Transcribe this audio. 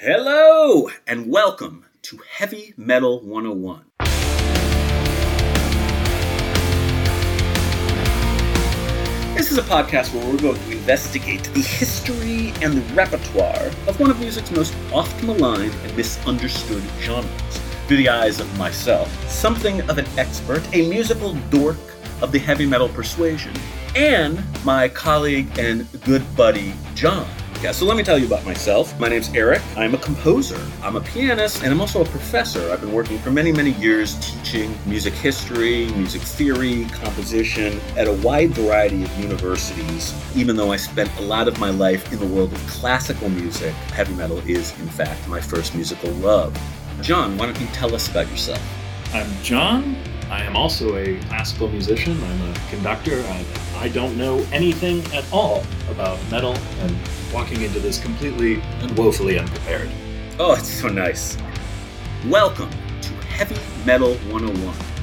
Hello, and welcome to Heavy Metal 101. This is a podcast where we're going to investigate the history and the repertoire of one of music's most oft maligned and misunderstood genres through the eyes of myself, something of an expert, a musical dork of the heavy metal persuasion, and my colleague and good buddy, John. So let me tell you about myself. My name's Eric. I'm a composer. I'm a pianist, and I'm also a professor. I've been working for many, many years teaching music history, music theory, composition at a wide variety of universities. Even though I spent a lot of my life in the world of classical music, heavy metal is, in fact, my first musical love. John, why don't you tell us about yourself? I'm John. I am also a classical musician. I'm a conductor. I, I don't know anything at all about metal and walking into this completely and woefully unprepared. Oh, it's so nice. Welcome to Heavy Metal 101